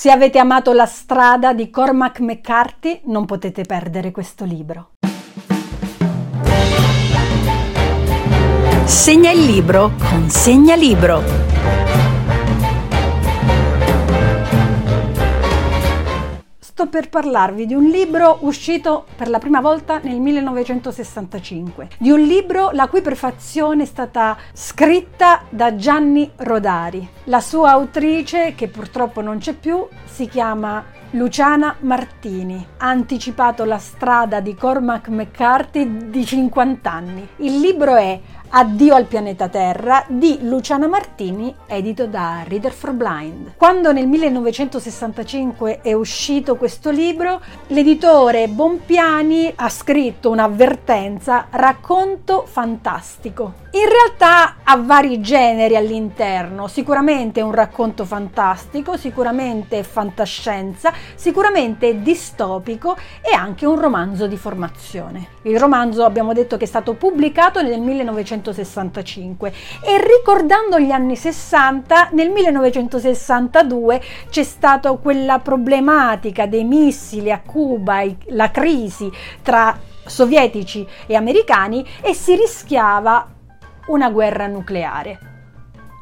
Se avete amato La strada di Cormac McCarthy, non potete perdere questo libro. Segna il libro con Segna Libro. Sto per parlarvi di un libro uscito per la prima volta nel 1965, di un libro la cui prefazione è stata scritta da Gianni Rodari. La sua autrice, che purtroppo non c'è più, si chiama Luciana Martini ha anticipato la strada di Cormac McCarthy di 50 anni. Il libro è Addio al pianeta Terra di Luciana Martini, edito da Reader for Blind. Quando nel 1965 è uscito questo libro, l'editore Bompiani ha scritto un'avvertenza racconto fantastico. In realtà ha vari generi all'interno, sicuramente un racconto fantastico, sicuramente fantascienza, sicuramente distopico e anche un romanzo di formazione. Il romanzo abbiamo detto che è stato pubblicato nel 1965 e ricordando gli anni 60, nel 1962 c'è stata quella problematica dei missili a Cuba, la crisi tra sovietici e americani e si rischiava una guerra nucleare.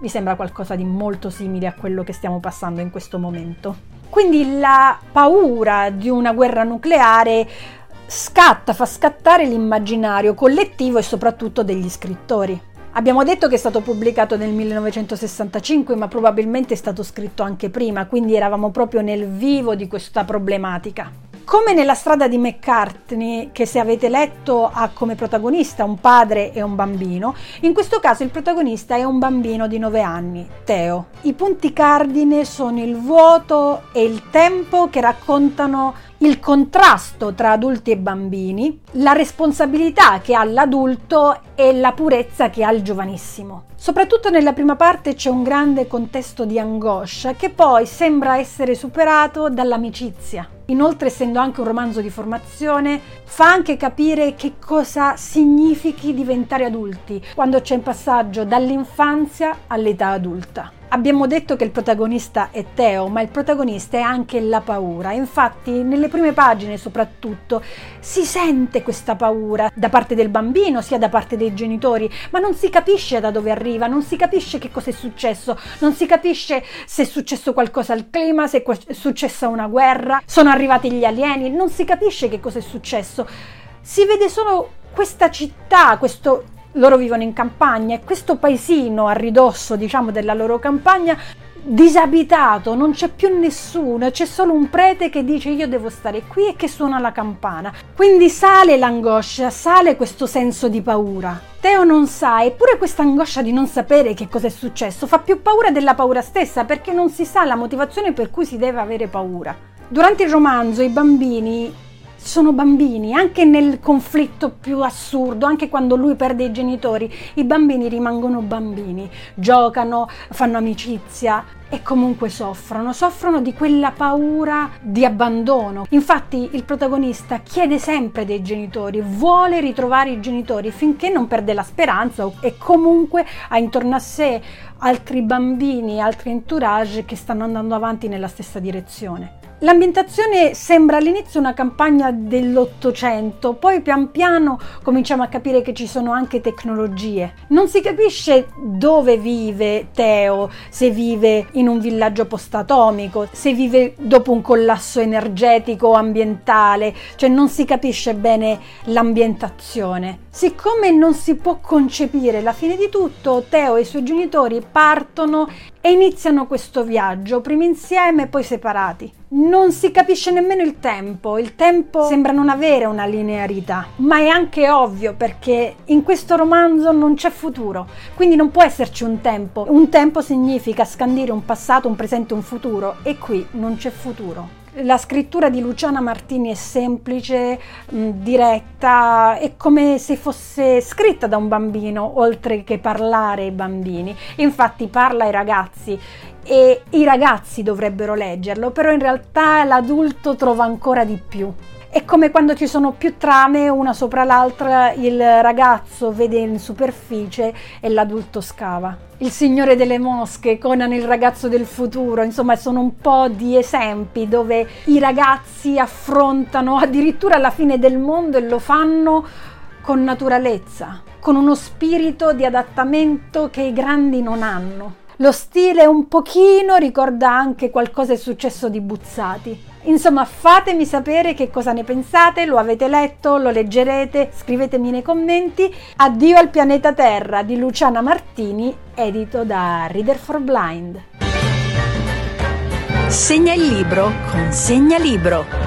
Mi sembra qualcosa di molto simile a quello che stiamo passando in questo momento. Quindi la paura di una guerra nucleare scatta, fa scattare l'immaginario collettivo e soprattutto degli scrittori. Abbiamo detto che è stato pubblicato nel 1965, ma probabilmente è stato scritto anche prima, quindi eravamo proprio nel vivo di questa problematica. Come nella strada di McCartney, che se avete letto ha come protagonista un padre e un bambino, in questo caso il protagonista è un bambino di 9 anni, Teo. I punti cardine sono il vuoto e il tempo che raccontano il contrasto tra adulti e bambini, la responsabilità che ha l'adulto e la purezza che ha il giovanissimo. Soprattutto nella prima parte c'è un grande contesto di angoscia che poi sembra essere superato dall'amicizia. Inoltre, essendo anche un romanzo di formazione, fa anche capire che cosa significhi diventare adulti quando c'è un passaggio dall'infanzia all'età adulta. Abbiamo detto che il protagonista è Teo, ma il protagonista è anche la paura. Infatti, nelle prime pagine soprattutto si sente questa paura da parte del bambino, sia da parte dei genitori, ma non si capisce da dove arriva, non si capisce che cosa è successo, non si capisce se è successo qualcosa al clima, se è successa una guerra, sono arrivati gli alieni, non si capisce che cosa è successo. Si vede solo questa città, questo loro vivono in campagna e questo paesino a ridosso, diciamo, della loro campagna disabitato, non c'è più nessuno, c'è solo un prete che dice io devo stare qui e che suona la campana. Quindi sale l'angoscia, sale questo senso di paura. Teo non sa, eppure questa angoscia di non sapere che cosa è successo fa più paura della paura stessa perché non si sa la motivazione per cui si deve avere paura. Durante il romanzo i bambini sono bambini, anche nel conflitto più assurdo, anche quando lui perde i genitori, i bambini rimangono bambini, giocano, fanno amicizia e comunque soffrono, soffrono di quella paura di abbandono. Infatti il protagonista chiede sempre dei genitori, vuole ritrovare i genitori finché non perde la speranza e comunque ha intorno a sé altri bambini, altri entourage che stanno andando avanti nella stessa direzione. L'ambientazione sembra all'inizio una campagna dell'Ottocento, poi pian piano cominciamo a capire che ci sono anche tecnologie. Non si capisce dove vive Teo, se vive in un villaggio post-atomico, se vive dopo un collasso energetico o ambientale, cioè non si capisce bene l'ambientazione. Siccome non si può concepire la fine di tutto, Teo e i suoi genitori partono e iniziano questo viaggio, prima insieme poi separati. Non si capisce nemmeno il tempo, il tempo sembra non avere una linearità, ma è anche ovvio perché in questo romanzo non c'è futuro, quindi non può esserci un tempo. Un tempo significa scandire un passato, un presente, un futuro e qui non c'è futuro. La scrittura di Luciana Martini è semplice, mh, diretta, è come se fosse scritta da un bambino, oltre che parlare ai bambini. Infatti parla ai ragazzi e i ragazzi dovrebbero leggerlo, però in realtà l'adulto trova ancora di più È come quando ci sono più trame una sopra l'altra, il ragazzo vede in superficie e l'adulto scava. Il Signore delle Mosche, Conan il ragazzo del futuro, insomma sono un po' di esempi dove i ragazzi affrontano addirittura la fine del mondo e lo fanno con naturalezza, con uno spirito di adattamento che i grandi non hanno. Lo stile un pochino ricorda anche qualcosa è successo di Buzzati. Insomma, fatemi sapere che cosa ne pensate, lo avete letto, lo leggerete, scrivetemi nei commenti. Addio al pianeta Terra di Luciana Martini, edito da Reader for Blind. Segna il libro con Segna Libro.